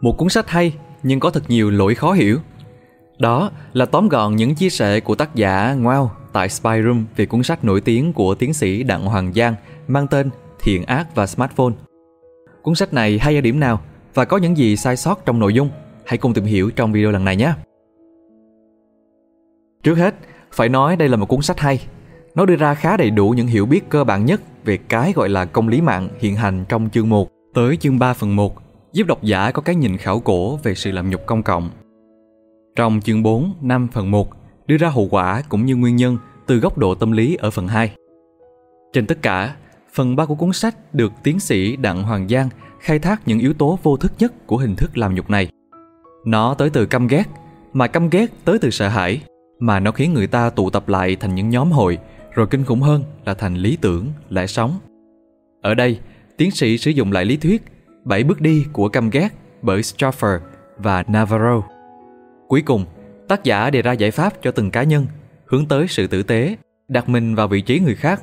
Một cuốn sách hay nhưng có thật nhiều lỗi khó hiểu. Đó là tóm gọn những chia sẻ của tác giả Ngoao tại Spy Room về cuốn sách nổi tiếng của tiến sĩ Đặng Hoàng Giang mang tên Thiện ác và Smartphone. Cuốn sách này hay ở điểm nào và có những gì sai sót trong nội dung? Hãy cùng tìm hiểu trong video lần này nhé. Trước hết, phải nói đây là một cuốn sách hay. Nó đưa ra khá đầy đủ những hiểu biết cơ bản nhất về cái gọi là công lý mạng hiện hành trong chương 1 tới chương 3 phần 1, giúp độc giả có cái nhìn khảo cổ về sự làm nhục công cộng. Trong chương 4, 5 phần 1, đưa ra hậu quả cũng như nguyên nhân từ góc độ tâm lý ở phần 2. Trên tất cả, phần 3 của cuốn sách được tiến sĩ Đặng Hoàng Giang khai thác những yếu tố vô thức nhất của hình thức làm nhục này. Nó tới từ căm ghét, mà căm ghét tới từ sợ hãi, mà nó khiến người ta tụ tập lại thành những nhóm hội, rồi kinh khủng hơn là thành lý tưởng, lẽ sống. Ở đây, tiến sĩ sử dụng lại lý thuyết bảy bước đi của căm ghét bởi Straffer và Navarro. Cuối cùng, tác giả đề ra giải pháp cho từng cá nhân, hướng tới sự tử tế, đặt mình vào vị trí người khác.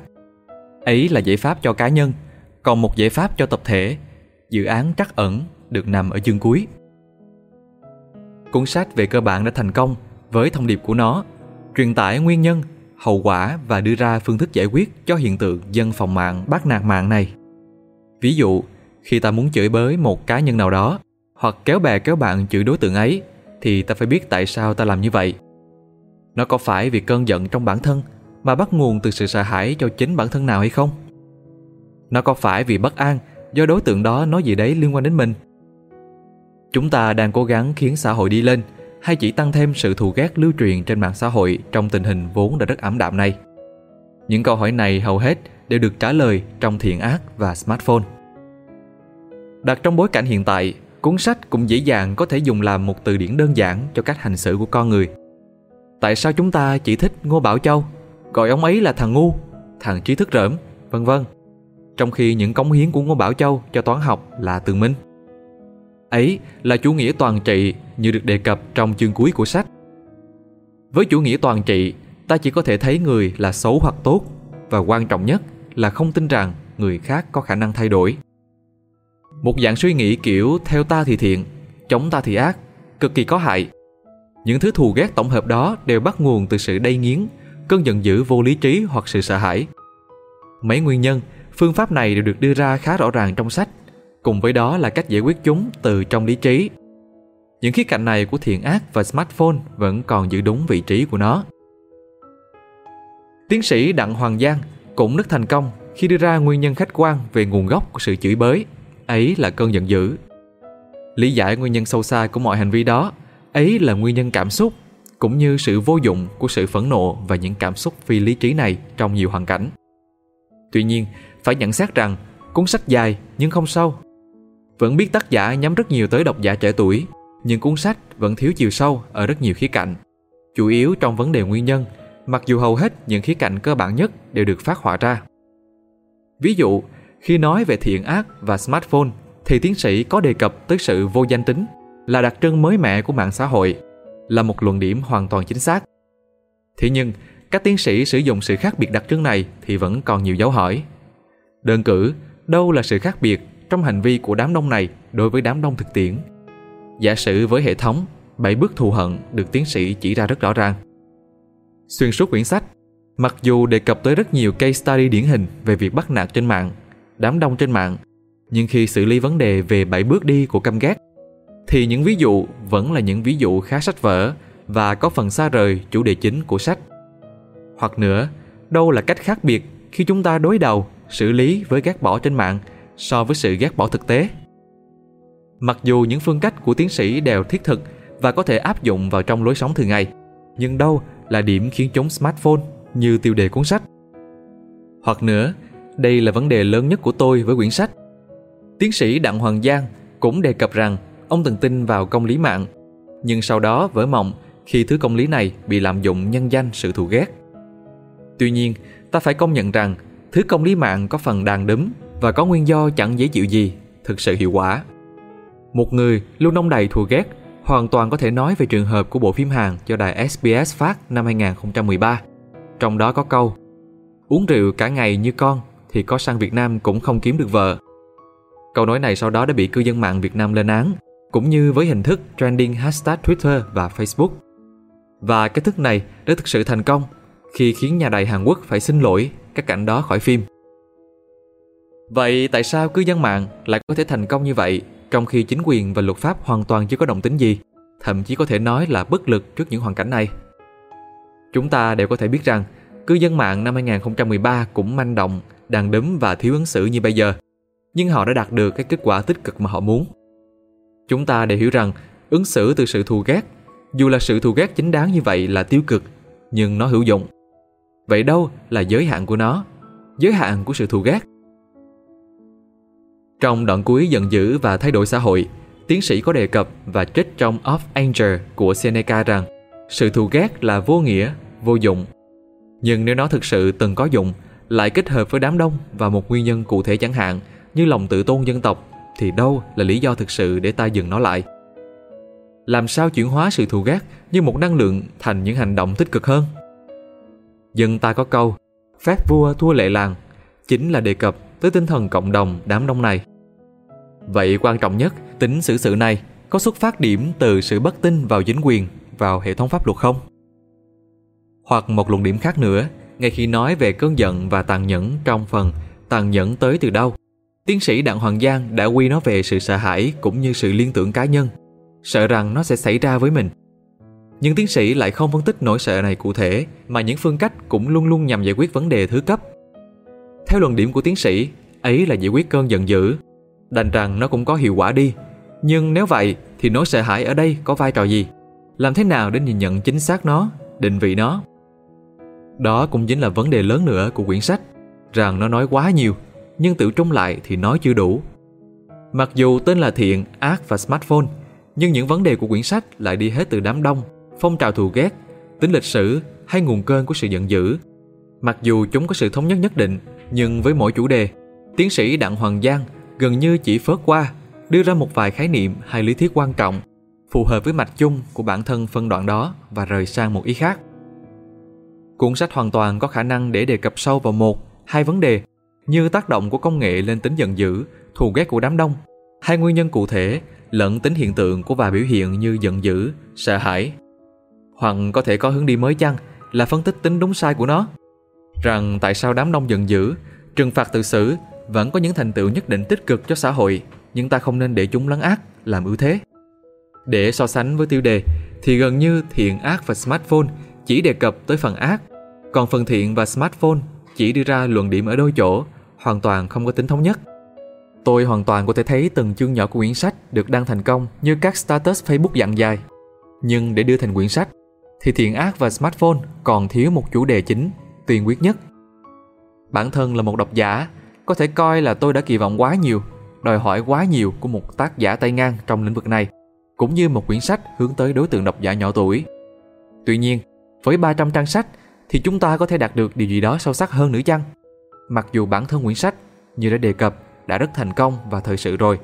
Ấy là giải pháp cho cá nhân, còn một giải pháp cho tập thể, dự án trắc ẩn được nằm ở chương cuối. Cuốn sách về cơ bản đã thành công với thông điệp của nó, truyền tải nguyên nhân, hậu quả và đưa ra phương thức giải quyết cho hiện tượng dân phòng mạng bắt nạt mạng này. Ví dụ, khi ta muốn chửi bới một cá nhân nào đó, hoặc kéo bè kéo bạn chửi đối tượng ấy, thì ta phải biết tại sao ta làm như vậy. Nó có phải vì cơn giận trong bản thân mà bắt nguồn từ sự sợ hãi cho chính bản thân nào hay không? Nó có phải vì bất an do đối tượng đó nói gì đấy liên quan đến mình? Chúng ta đang cố gắng khiến xã hội đi lên hay chỉ tăng thêm sự thù ghét lưu truyền trên mạng xã hội trong tình hình vốn đã rất ảm đạm này? Những câu hỏi này hầu hết đều được trả lời trong thiện ác và smartphone. Đặt trong bối cảnh hiện tại, cuốn sách cũng dễ dàng có thể dùng làm một từ điển đơn giản cho cách hành xử của con người. Tại sao chúng ta chỉ thích Ngô Bảo Châu, gọi ông ấy là thằng ngu, thằng trí thức rỡm, vân vân, trong khi những cống hiến của Ngô Bảo Châu cho toán học là tường minh. Ấy là chủ nghĩa toàn trị như được đề cập trong chương cuối của sách. Với chủ nghĩa toàn trị, ta chỉ có thể thấy người là xấu hoặc tốt và quan trọng nhất là không tin rằng người khác có khả năng thay đổi. Một dạng suy nghĩ kiểu theo ta thì thiện, chống ta thì ác, cực kỳ có hại. Những thứ thù ghét tổng hợp đó đều bắt nguồn từ sự đầy nghiến, cơn giận dữ vô lý trí hoặc sự sợ hãi. Mấy nguyên nhân, phương pháp này đều được đưa ra khá rõ ràng trong sách, cùng với đó là cách giải quyết chúng từ trong lý trí. Những khía cạnh này của thiện ác và smartphone vẫn còn giữ đúng vị trí của nó. Tiến sĩ Đặng Hoàng Giang cũng rất thành công khi đưa ra nguyên nhân khách quan về nguồn gốc của sự chửi bới ấy là cơn giận dữ. Lý giải nguyên nhân sâu xa của mọi hành vi đó, ấy là nguyên nhân cảm xúc, cũng như sự vô dụng của sự phẫn nộ và những cảm xúc phi lý trí này trong nhiều hoàn cảnh. Tuy nhiên, phải nhận xét rằng, cuốn sách dài nhưng không sâu. Vẫn biết tác giả nhắm rất nhiều tới độc giả trẻ tuổi, nhưng cuốn sách vẫn thiếu chiều sâu ở rất nhiều khía cạnh. Chủ yếu trong vấn đề nguyên nhân, mặc dù hầu hết những khía cạnh cơ bản nhất đều được phát họa ra. Ví dụ khi nói về thiện ác và smartphone thì tiến sĩ có đề cập tới sự vô danh tính là đặc trưng mới mẻ của mạng xã hội, là một luận điểm hoàn toàn chính xác. Thế nhưng, các tiến sĩ sử dụng sự khác biệt đặc trưng này thì vẫn còn nhiều dấu hỏi. Đơn cử, đâu là sự khác biệt trong hành vi của đám đông này đối với đám đông thực tiễn? Giả sử với hệ thống, bảy bước thù hận được tiến sĩ chỉ ra rất rõ ràng. Xuyên suốt quyển sách, mặc dù đề cập tới rất nhiều case study điển hình về việc bắt nạt trên mạng đám đông trên mạng. Nhưng khi xử lý vấn đề về bảy bước đi của căm ghét thì những ví dụ vẫn là những ví dụ khá sách vở và có phần xa rời chủ đề chính của sách. Hoặc nữa, đâu là cách khác biệt khi chúng ta đối đầu xử lý với ghét bỏ trên mạng so với sự ghét bỏ thực tế? Mặc dù những phương cách của tiến sĩ đều thiết thực và có thể áp dụng vào trong lối sống thường ngày, nhưng đâu là điểm khiến chúng smartphone như tiêu đề cuốn sách? Hoặc nữa đây là vấn đề lớn nhất của tôi với quyển sách. Tiến sĩ Đặng Hoàng Giang cũng đề cập rằng ông từng tin vào công lý mạng, nhưng sau đó vỡ mộng khi thứ công lý này bị lạm dụng nhân danh sự thù ghét. Tuy nhiên, ta phải công nhận rằng thứ công lý mạng có phần đàn đúm và có nguyên do chẳng dễ chịu gì, thực sự hiệu quả. Một người luôn nông đầy thù ghét hoàn toàn có thể nói về trường hợp của bộ phim Hàn do đài SBS phát năm 2013. Trong đó có câu Uống rượu cả ngày như con thì có sang Việt Nam cũng không kiếm được vợ. Câu nói này sau đó đã bị cư dân mạng Việt Nam lên án, cũng như với hình thức trending hashtag Twitter và Facebook. Và cái thức này đã thực sự thành công khi khiến nhà đài Hàn Quốc phải xin lỗi các cảnh đó khỏi phim. Vậy tại sao cư dân mạng lại có thể thành công như vậy trong khi chính quyền và luật pháp hoàn toàn chưa có động tính gì, thậm chí có thể nói là bất lực trước những hoàn cảnh này? Chúng ta đều có thể biết rằng cư dân mạng năm 2013 cũng manh động, đàn đấm và thiếu ứng xử như bây giờ, nhưng họ đã đạt được cái kết quả tích cực mà họ muốn. Chúng ta đều hiểu rằng ứng xử từ sự thù ghét, dù là sự thù ghét chính đáng như vậy là tiêu cực, nhưng nó hữu dụng. Vậy đâu là giới hạn của nó? Giới hạn của sự thù ghét? Trong đoạn cuối giận dữ và thay đổi xã hội, tiến sĩ có đề cập và trích trong Of Anger của Seneca rằng sự thù ghét là vô nghĩa, vô dụng. Nhưng nếu nó thực sự từng có dụng, lại kết hợp với đám đông và một nguyên nhân cụ thể chẳng hạn như lòng tự tôn dân tộc, thì đâu là lý do thực sự để ta dừng nó lại? Làm sao chuyển hóa sự thù ghét như một năng lượng thành những hành động tích cực hơn? Dân ta có câu, phép vua thua lệ làng, chính là đề cập tới tinh thần cộng đồng đám đông này. Vậy quan trọng nhất, tính xử sự này có xuất phát điểm từ sự bất tin vào chính quyền, vào hệ thống pháp luật không? Hoặc một luận điểm khác nữa, ngay khi nói về cơn giận và tàn nhẫn trong phần tàn nhẫn tới từ đâu, tiến sĩ Đặng Hoàng Giang đã quy nó về sự sợ hãi cũng như sự liên tưởng cá nhân, sợ rằng nó sẽ xảy ra với mình. Nhưng tiến sĩ lại không phân tích nỗi sợ này cụ thể, mà những phương cách cũng luôn luôn nhằm giải quyết vấn đề thứ cấp. Theo luận điểm của tiến sĩ, ấy là giải quyết cơn giận dữ. Đành rằng nó cũng có hiệu quả đi. Nhưng nếu vậy thì nỗi sợ hãi ở đây có vai trò gì? Làm thế nào để nhìn nhận chính xác nó, định vị nó? Đó cũng chính là vấn đề lớn nữa của quyển sách, rằng nó nói quá nhiều, nhưng tự trung lại thì nói chưa đủ. Mặc dù tên là thiện, ác và smartphone, nhưng những vấn đề của quyển sách lại đi hết từ đám đông, phong trào thù ghét, tính lịch sử hay nguồn cơn của sự giận dữ. Mặc dù chúng có sự thống nhất nhất định, nhưng với mỗi chủ đề, tiến sĩ Đặng Hoàng Giang gần như chỉ phớt qua, đưa ra một vài khái niệm hay lý thuyết quan trọng, phù hợp với mạch chung của bản thân phân đoạn đó và rời sang một ý khác. Cuốn sách hoàn toàn có khả năng để đề cập sâu vào một, hai vấn đề như tác động của công nghệ lên tính giận dữ, thù ghét của đám đông, hai nguyên nhân cụ thể lẫn tính hiện tượng của vài biểu hiện như giận dữ, sợ hãi. Hoặc có thể có hướng đi mới chăng là phân tích tính đúng sai của nó. Rằng tại sao đám đông giận dữ, trừng phạt tự xử vẫn có những thành tựu nhất định tích cực cho xã hội, nhưng ta không nên để chúng lấn ác, làm ưu thế. Để so sánh với tiêu đề, thì gần như thiện ác và smartphone chỉ đề cập tới phần ác, còn phần thiện và smartphone chỉ đưa ra luận điểm ở đôi chỗ, hoàn toàn không có tính thống nhất. Tôi hoàn toàn có thể thấy từng chương nhỏ của quyển sách được đăng thành công như các status Facebook dặn dài. Nhưng để đưa thành quyển sách, thì thiện ác và smartphone còn thiếu một chủ đề chính, tuyên quyết nhất. Bản thân là một độc giả, có thể coi là tôi đã kỳ vọng quá nhiều, đòi hỏi quá nhiều của một tác giả tay ngang trong lĩnh vực này, cũng như một quyển sách hướng tới đối tượng độc giả nhỏ tuổi. Tuy nhiên, với 300 trang sách thì chúng ta có thể đạt được điều gì đó sâu sắc hơn nữa chăng? Mặc dù bản thân quyển sách, như đã đề cập, đã rất thành công và thời sự rồi.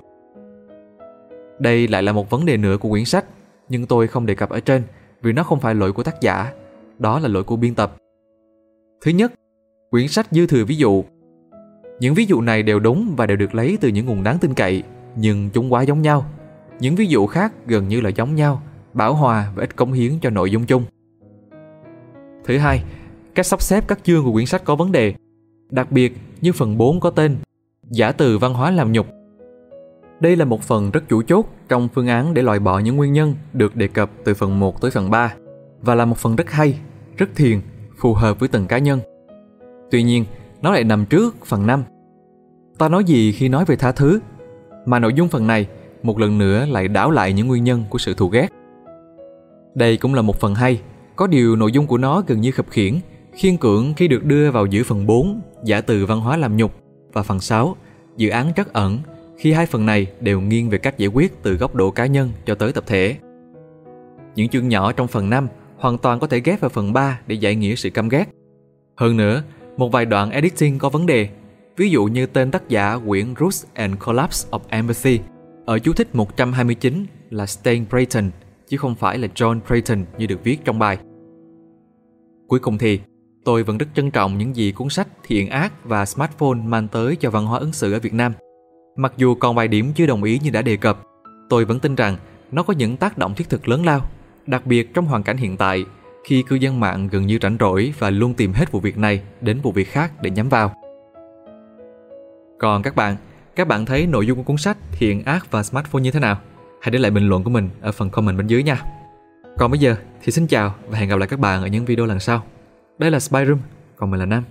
Đây lại là một vấn đề nữa của quyển sách, nhưng tôi không đề cập ở trên vì nó không phải lỗi của tác giả, đó là lỗi của biên tập. Thứ nhất, quyển sách dư thừa ví dụ. Những ví dụ này đều đúng và đều được lấy từ những nguồn đáng tin cậy, nhưng chúng quá giống nhau. Những ví dụ khác gần như là giống nhau, bảo hòa và ít cống hiến cho nội dung chung. Thứ hai, cách sắp xếp các chương của quyển sách có vấn đề. Đặc biệt như phần 4 có tên Giả từ văn hóa làm nhục. Đây là một phần rất chủ chốt trong phương án để loại bỏ những nguyên nhân được đề cập từ phần 1 tới phần 3 và là một phần rất hay, rất thiền, phù hợp với từng cá nhân. Tuy nhiên, nó lại nằm trước phần 5. Ta nói gì khi nói về tha thứ? Mà nội dung phần này một lần nữa lại đảo lại những nguyên nhân của sự thù ghét. Đây cũng là một phần hay có điều nội dung của nó gần như khập khiển, khiên cưỡng khi được đưa vào giữa phần 4, giả từ văn hóa làm nhục, và phần 6, dự án trắc ẩn, khi hai phần này đều nghiêng về cách giải quyết từ góc độ cá nhân cho tới tập thể. Những chương nhỏ trong phần 5 hoàn toàn có thể ghép vào phần 3 để giải nghĩa sự căm ghét. Hơn nữa, một vài đoạn editing có vấn đề, ví dụ như tên tác giả quyển Roots and Collapse of Empathy ở chú thích 129 là Stan Brayton chứ không phải là John Brayton như được viết trong bài. Cuối cùng thì, tôi vẫn rất trân trọng những gì cuốn sách Thiện ác và Smartphone mang tới cho văn hóa ứng xử ở Việt Nam. Mặc dù còn vài điểm chưa đồng ý như đã đề cập, tôi vẫn tin rằng nó có những tác động thiết thực lớn lao, đặc biệt trong hoàn cảnh hiện tại khi cư dân mạng gần như rảnh rỗi và luôn tìm hết vụ việc này đến vụ việc khác để nhắm vào. Còn các bạn, các bạn thấy nội dung của cuốn sách Thiện ác và smartphone như thế nào? Hãy để lại bình luận của mình ở phần comment bên dưới nha. Còn bây giờ thì xin chào và hẹn gặp lại các bạn ở những video lần sau. Đây là Spy Room, còn mình là Nam.